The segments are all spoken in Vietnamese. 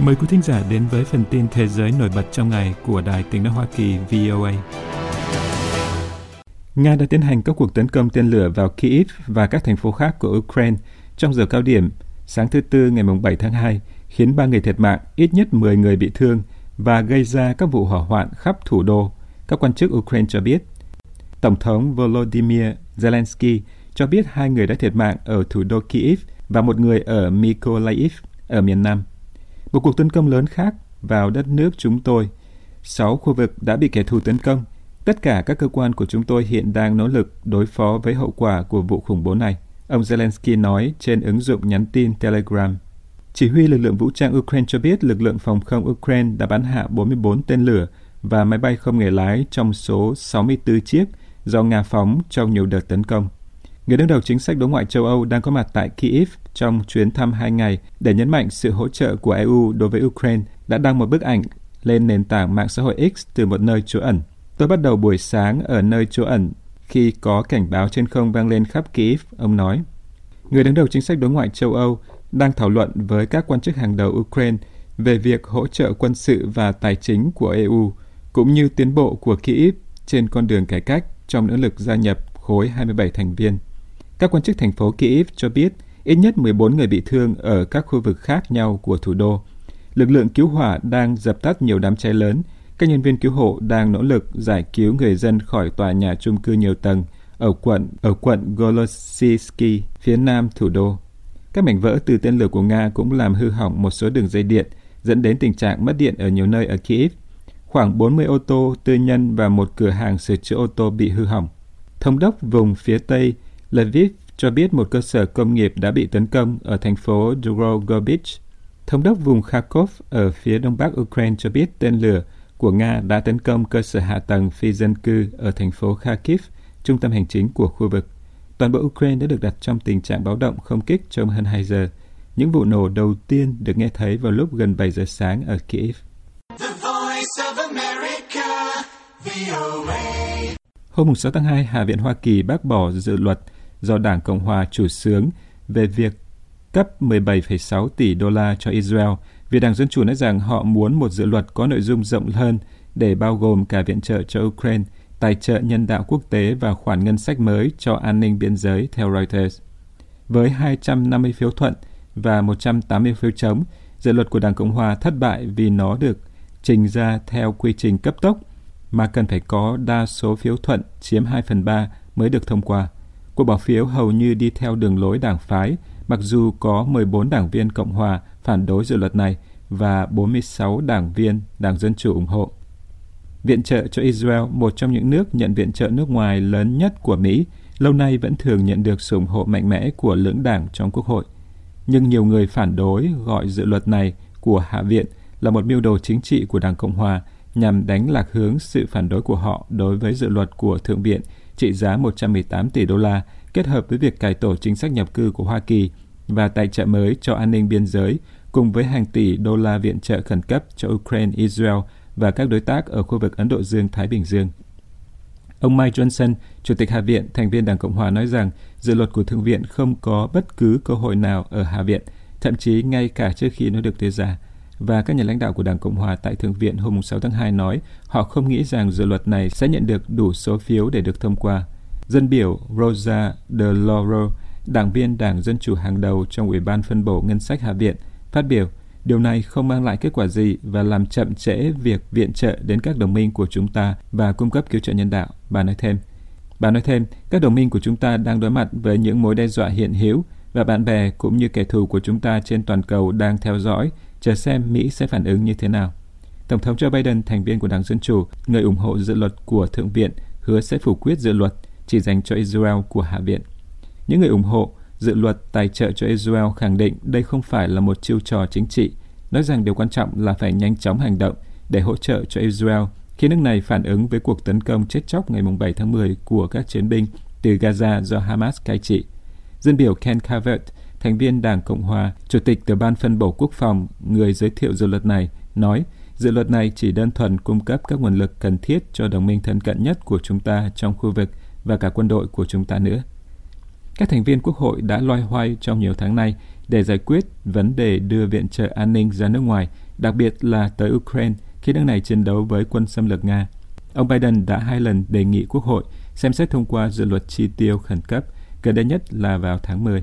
Mời quý thính giả đến với phần tin thế giới nổi bật trong ngày của Đài tiếng nói Hoa Kỳ VOA. Nga đã tiến hành các cuộc tấn công tên lửa vào Kyiv và các thành phố khác của Ukraine trong giờ cao điểm sáng thứ Tư ngày 7 tháng 2, khiến ba người thiệt mạng, ít nhất 10 người bị thương và gây ra các vụ hỏa hoạn khắp thủ đô, các quan chức Ukraine cho biết. Tổng thống Volodymyr Zelensky cho biết hai người đã thiệt mạng ở thủ đô Kyiv và một người ở Mykolaiv ở miền Nam. Một cuộc tấn công lớn khác vào đất nước chúng tôi. Sáu khu vực đã bị kẻ thù tấn công. Tất cả các cơ quan của chúng tôi hiện đang nỗ lực đối phó với hậu quả của vụ khủng bố này. Ông Zelensky nói trên ứng dụng nhắn tin Telegram. Chỉ huy lực lượng vũ trang Ukraine cho biết lực lượng phòng không Ukraine đã bắn hạ 44 tên lửa và máy bay không người lái trong số 64 chiếc do Nga phóng trong nhiều đợt tấn công. Người đứng đầu chính sách đối ngoại châu Âu đang có mặt tại Kyiv trong chuyến thăm hai ngày để nhấn mạnh sự hỗ trợ của EU đối với Ukraine đã đăng một bức ảnh lên nền tảng mạng xã hội X từ một nơi trú ẩn. Tôi bắt đầu buổi sáng ở nơi trú ẩn khi có cảnh báo trên không vang lên khắp Kiev, ông nói. Người đứng đầu chính sách đối ngoại châu Âu đang thảo luận với các quan chức hàng đầu Ukraine về việc hỗ trợ quân sự và tài chính của EU, cũng như tiến bộ của Kyiv trên con đường cải cách trong nỗ lực gia nhập khối 27 thành viên. Các quan chức thành phố Kyiv cho biết ít nhất 14 người bị thương ở các khu vực khác nhau của thủ đô. Lực lượng cứu hỏa đang dập tắt nhiều đám cháy lớn. Các nhân viên cứu hộ đang nỗ lực giải cứu người dân khỏi tòa nhà chung cư nhiều tầng ở quận ở quận Golositsky, phía nam thủ đô. Các mảnh vỡ từ tên lửa của Nga cũng làm hư hỏng một số đường dây điện, dẫn đến tình trạng mất điện ở nhiều nơi ở Kiev. Khoảng 40 ô tô tư nhân và một cửa hàng sửa chữa ô tô bị hư hỏng. Thống đốc vùng phía Tây Lviv cho biết một cơ sở công nghiệp đã bị tấn công ở thành phố Drogobich. Thống đốc vùng Kharkov ở phía đông bắc Ukraine cho biết tên lửa của Nga đã tấn công cơ sở hạ tầng phi dân cư ở thành phố Kharkiv, trung tâm hành chính của khu vực. Toàn bộ Ukraine đã được đặt trong tình trạng báo động không kích trong hơn 2 giờ. Những vụ nổ đầu tiên được nghe thấy vào lúc gần 7 giờ sáng ở Kiev. Hôm 6 tháng 2, Hạ viện Hoa Kỳ bác bỏ dự luật do Đảng Cộng hòa chủ xướng về việc cấp 17,6 tỷ đô la cho Israel vì Đảng Dân Chủ nói rằng họ muốn một dự luật có nội dung rộng hơn để bao gồm cả viện trợ cho Ukraine, tài trợ nhân đạo quốc tế và khoản ngân sách mới cho an ninh biên giới theo Reuters. Với 250 phiếu thuận và 180 phiếu chống, dự luật của Đảng Cộng Hòa thất bại vì nó được trình ra theo quy trình cấp tốc mà cần phải có đa số phiếu thuận chiếm 2 phần 3 mới được thông qua. Cuộc bỏ phiếu hầu như đi theo đường lối đảng phái, mặc dù có 14 đảng viên Cộng hòa phản đối dự luật này và 46 đảng viên Đảng Dân Chủ ủng hộ. Viện trợ cho Israel, một trong những nước nhận viện trợ nước ngoài lớn nhất của Mỹ, lâu nay vẫn thường nhận được sự ủng hộ mạnh mẽ của lưỡng đảng trong Quốc hội. Nhưng nhiều người phản đối gọi dự luật này của Hạ viện là một mưu đồ chính trị của Đảng Cộng Hòa nhằm đánh lạc hướng sự phản đối của họ đối với dự luật của Thượng viện trị giá 118 tỷ đô la kết hợp với việc cải tổ chính sách nhập cư của Hoa Kỳ và tài trợ mới cho an ninh biên giới cùng với hàng tỷ đô la viện trợ khẩn cấp cho Ukraine, Israel và các đối tác ở khu vực Ấn Độ Dương-Thái Bình Dương. Ông Mike Johnson, Chủ tịch Hạ viện, thành viên Đảng Cộng Hòa nói rằng dự luật của Thượng viện không có bất cứ cơ hội nào ở Hạ viện, thậm chí ngay cả trước khi nó được đưa ra và các nhà lãnh đạo của Đảng Cộng hòa tại Thượng viện hôm 6 tháng 2 nói họ không nghĩ rằng dự luật này sẽ nhận được đủ số phiếu để được thông qua. Dân biểu Rosa de Lauro, đảng viên Đảng Dân Chủ hàng đầu trong Ủy ban phân bổ ngân sách Hạ viện, phát biểu Điều này không mang lại kết quả gì và làm chậm trễ việc viện trợ đến các đồng minh của chúng ta và cung cấp cứu trợ nhân đạo, bà nói thêm. Bà nói thêm, các đồng minh của chúng ta đang đối mặt với những mối đe dọa hiện hữu và bạn bè cũng như kẻ thù của chúng ta trên toàn cầu đang theo dõi chờ xem Mỹ sẽ phản ứng như thế nào. Tổng thống Joe Biden, thành viên của Đảng Dân Chủ, người ủng hộ dự luật của Thượng viện, hứa sẽ phủ quyết dự luật chỉ dành cho Israel của Hạ viện. Những người ủng hộ dự luật tài trợ cho Israel khẳng định đây không phải là một chiêu trò chính trị, nói rằng điều quan trọng là phải nhanh chóng hành động để hỗ trợ cho Israel khi nước này phản ứng với cuộc tấn công chết chóc ngày 7 tháng 10 của các chiến binh từ Gaza do Hamas cai trị. Dân biểu Ken Cavett, thành viên Đảng Cộng Hòa, Chủ tịch Tiểu ban phân bổ quốc phòng, người giới thiệu dự luật này, nói dự luật này chỉ đơn thuần cung cấp các nguồn lực cần thiết cho đồng minh thân cận nhất của chúng ta trong khu vực và cả quân đội của chúng ta nữa. Các thành viên quốc hội đã loay hoay trong nhiều tháng nay để giải quyết vấn đề đưa viện trợ an ninh ra nước ngoài đặc biệt là tới Ukraine khi nước này chiến đấu với quân xâm lược Nga. Ông Biden đã hai lần đề nghị Quốc hội xem xét thông qua dự luật chi tiêu khẩn cấp, gần đây nhất là vào tháng 10.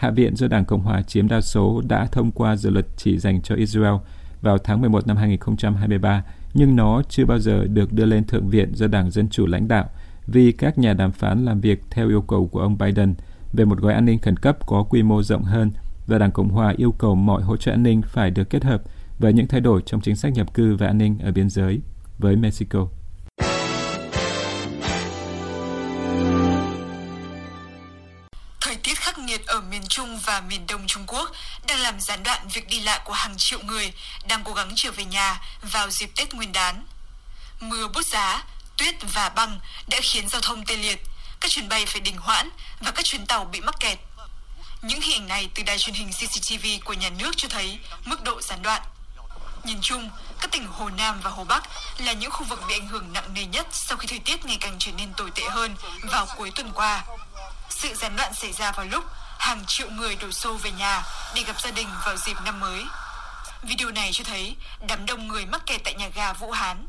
Hạ viện do Đảng Cộng hòa chiếm đa số đã thông qua dự luật chỉ dành cho Israel vào tháng 11 năm 2023, nhưng nó chưa bao giờ được đưa lên Thượng viện do Đảng Dân Chủ lãnh đạo vì các nhà đàm phán làm việc theo yêu cầu của ông Biden về một gói an ninh khẩn cấp có quy mô rộng hơn và Đảng Cộng hòa yêu cầu mọi hỗ trợ an ninh phải được kết hợp với những thay đổi trong chính sách nhập cư và an ninh ở biên giới với Mexico. Ở miền Trung và miền Đông Trung Quốc đang làm gián đoạn việc đi lại của hàng triệu người đang cố gắng trở về nhà vào dịp Tết Nguyên đán. Mưa bút giá, tuyết và băng đã khiến giao thông tê liệt, các chuyến bay phải đình hoãn và các chuyến tàu bị mắc kẹt. Những hình ảnh này từ đài truyền hình CCTV của nhà nước cho thấy mức độ gián đoạn. Nhìn chung, các tỉnh Hồ Nam và Hồ Bắc là những khu vực bị ảnh hưởng nặng nề nhất sau khi thời tiết ngày càng trở nên tồi tệ hơn vào cuối tuần qua. Sự gián đoạn xảy ra vào lúc hàng triệu người đổ xô về nhà để gặp gia đình vào dịp năm mới. Video này cho thấy đám đông người mắc kẹt tại nhà ga Vũ Hán.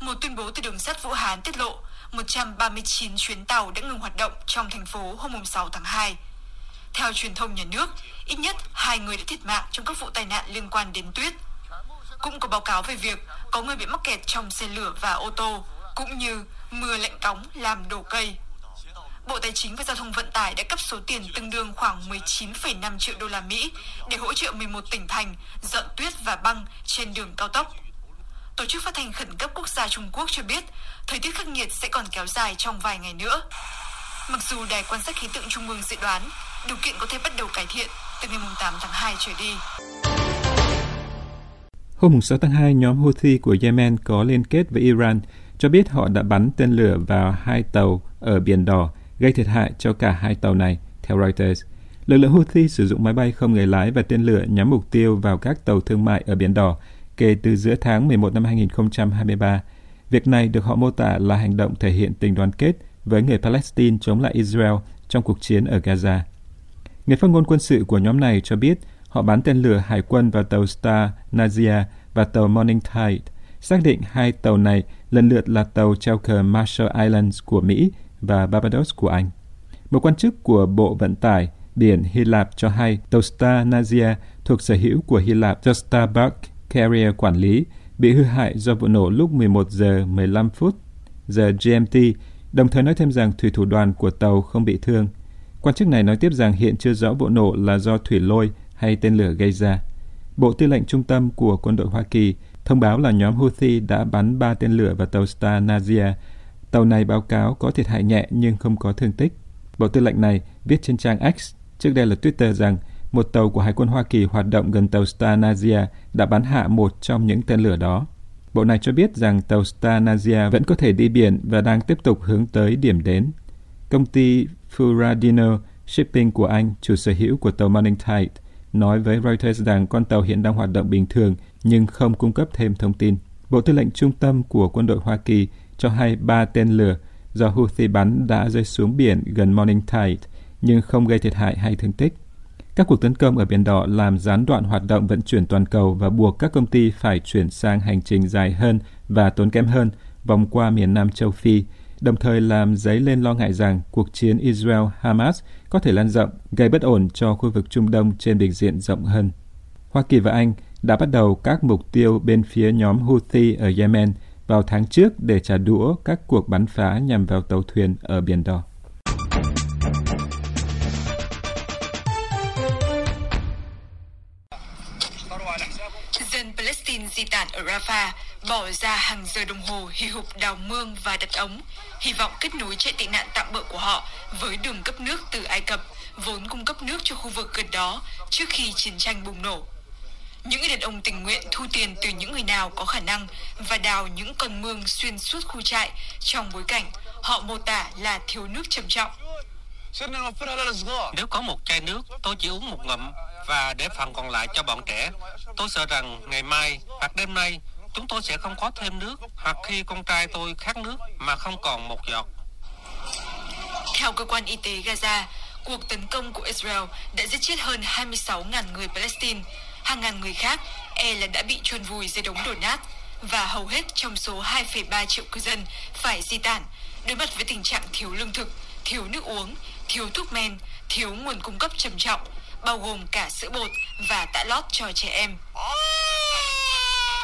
Một tuyên bố từ đường sắt Vũ Hán tiết lộ 139 chuyến tàu đã ngừng hoạt động trong thành phố hôm 6 tháng 2. Theo truyền thông nhà nước, ít nhất hai người đã thiệt mạng trong các vụ tai nạn liên quan đến tuyết. Cũng có báo cáo về việc có người bị mắc kẹt trong xe lửa và ô tô, cũng như mưa lạnh cóng làm đổ cây. Bộ Tài chính và Giao thông Vận tải đã cấp số tiền tương đương khoảng 19,5 triệu đô la Mỹ để hỗ trợ 11 tỉnh thành dọn tuyết và băng trên đường cao tốc. Tổ chức Phát thanh Khẩn cấp Quốc gia Trung Quốc cho biết thời tiết khắc nghiệt sẽ còn kéo dài trong vài ngày nữa. Mặc dù Đài quan sát khí tượng Trung ương dự đoán điều kiện có thể bắt đầu cải thiện từ ngày 8 tháng 2 trở đi. Hôm 6 tháng 2, nhóm Houthi của Yemen có liên kết với Iran cho biết họ đã bắn tên lửa vào hai tàu ở Biển Đỏ, gây thiệt hại cho cả hai tàu này, theo Reuters. Lực lượng Houthi sử dụng máy bay không người lái và tên lửa nhắm mục tiêu vào các tàu thương mại ở Biển Đỏ kể từ giữa tháng 11 năm 2023. Việc này được họ mô tả là hành động thể hiện tình đoàn kết với người Palestine chống lại Israel trong cuộc chiến ở Gaza. Người phát ngôn quân sự của nhóm này cho biết họ bắn tên lửa hải quân vào tàu Star Nazia và tàu Morning Tide, xác định hai tàu này lần lượt là tàu treo cờ Marshall Islands của Mỹ và Barbados của Anh. Một quan chức của Bộ Vận tải biển Hy Lạp cho hay tàu Star Nazia thuộc sở hữu của Hy Lạp do Starbuck Carrier quản lý bị hư hại do vụ nổ lúc 11 giờ 15 phút giờ GMT, đồng thời nói thêm rằng thủy thủ đoàn của tàu không bị thương. Quan chức này nói tiếp rằng hiện chưa rõ vụ nổ là do thủy lôi hay tên lửa gây ra. Bộ Tư lệnh Trung tâm của quân đội Hoa Kỳ thông báo là nhóm Houthi đã bắn 3 tên lửa vào tàu Star Nazia. Tàu này báo cáo có thiệt hại nhẹ nhưng không có thương tích. Bộ Tư lệnh này viết trên trang X, trước đây là Twitter rằng một tàu của Hải quân Hoa Kỳ hoạt động gần tàu Stanazia đã bắn hạ một trong những tên lửa đó. Bộ này cho biết rằng tàu Stanazia vẫn có thể đi biển và đang tiếp tục hướng tới điểm đến. Công ty Furadino Shipping của Anh, chủ sở hữu của tàu Morning Tide, nói với Reuters rằng con tàu hiện đang hoạt động bình thường nhưng không cung cấp thêm thông tin. Bộ Tư lệnh Trung tâm của quân đội Hoa Kỳ cho hay ba tên lửa do Houthi bắn đã rơi xuống biển gần Morning Tide nhưng không gây thiệt hại hay thương tích. Các cuộc tấn công ở Biển Đỏ làm gián đoạn hoạt động vận chuyển toàn cầu và buộc các công ty phải chuyển sang hành trình dài hơn và tốn kém hơn vòng qua miền Nam châu Phi, đồng thời làm dấy lên lo ngại rằng cuộc chiến Israel-Hamas có thể lan rộng, gây bất ổn cho khu vực Trung Đông trên bình diện rộng hơn. Hoa Kỳ và Anh đã bắt đầu các mục tiêu bên phía nhóm Houthi ở Yemen vào tháng trước để trả đũa các cuộc bắn phá nhằm vào tàu thuyền ở Biển Đỏ. Dân Palestine di tản ở Rafah bỏ ra hàng giờ đồng hồ hì hục đào mương và đặt ống, hy vọng kết nối chạy tị nạn tạm bỡ của họ với đường cấp nước từ Ai Cập, vốn cung cấp nước cho khu vực gần đó trước khi chiến tranh bùng nổ. Những người đàn ông tình nguyện thu tiền từ những người nào có khả năng và đào những con mương xuyên suốt khu trại trong bối cảnh họ mô tả là thiếu nước trầm trọng. Nếu có một chai nước, tôi chỉ uống một ngụm và để phần còn lại cho bọn trẻ. Tôi sợ rằng ngày mai hoặc đêm nay chúng tôi sẽ không có thêm nước hoặc khi con trai tôi khát nước mà không còn một giọt. Theo cơ quan y tế Gaza, cuộc tấn công của Israel đã giết chết hơn 26.000 người Palestine, Hàng ngàn người khác e là đã bị chôn vùi dưới đống đổ nát và hầu hết trong số 2,3 triệu cư dân phải di tản đối mặt với tình trạng thiếu lương thực, thiếu nước uống, thiếu thuốc men, thiếu nguồn cung cấp trầm trọng, bao gồm cả sữa bột và tã lót cho trẻ em.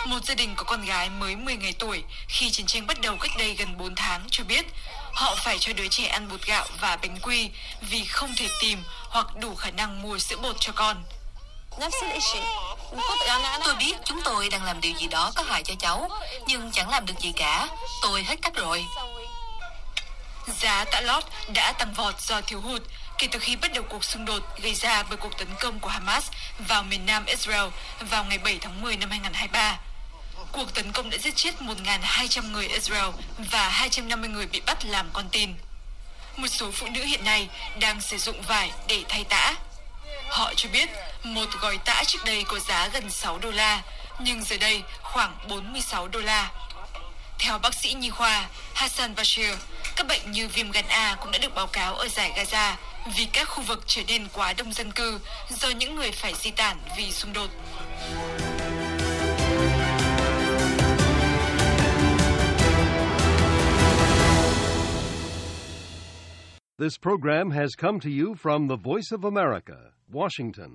Một gia đình có con gái mới 10 ngày tuổi khi chiến tranh bắt đầu cách đây gần 4 tháng cho biết họ phải cho đứa trẻ ăn bột gạo và bánh quy vì không thể tìm hoặc đủ khả năng mua sữa bột cho con. Tôi biết chúng tôi đang làm điều gì đó có hại cho cháu, nhưng chẳng làm được gì cả. Tôi hết cách rồi. Giá tạ lót đã tăng vọt do thiếu hụt kể từ khi bắt đầu cuộc xung đột gây ra bởi cuộc tấn công của Hamas vào miền nam Israel vào ngày 7 tháng 10 năm 2023. Cuộc tấn công đã giết chết 1.200 người Israel và 250 người bị bắt làm con tin. Một số phụ nữ hiện nay đang sử dụng vải để thay tã. Họ cho biết một gói tã trước đây có giá gần 6 đô la, nhưng giờ đây khoảng 46 đô la. Theo bác sĩ nhi khoa Hassan Bashir, các bệnh như viêm gan A cũng đã được báo cáo ở giải Gaza vì các khu vực trở nên quá đông dân cư do những người phải di tản vì xung đột. This program has come to you from the Voice of America, Washington.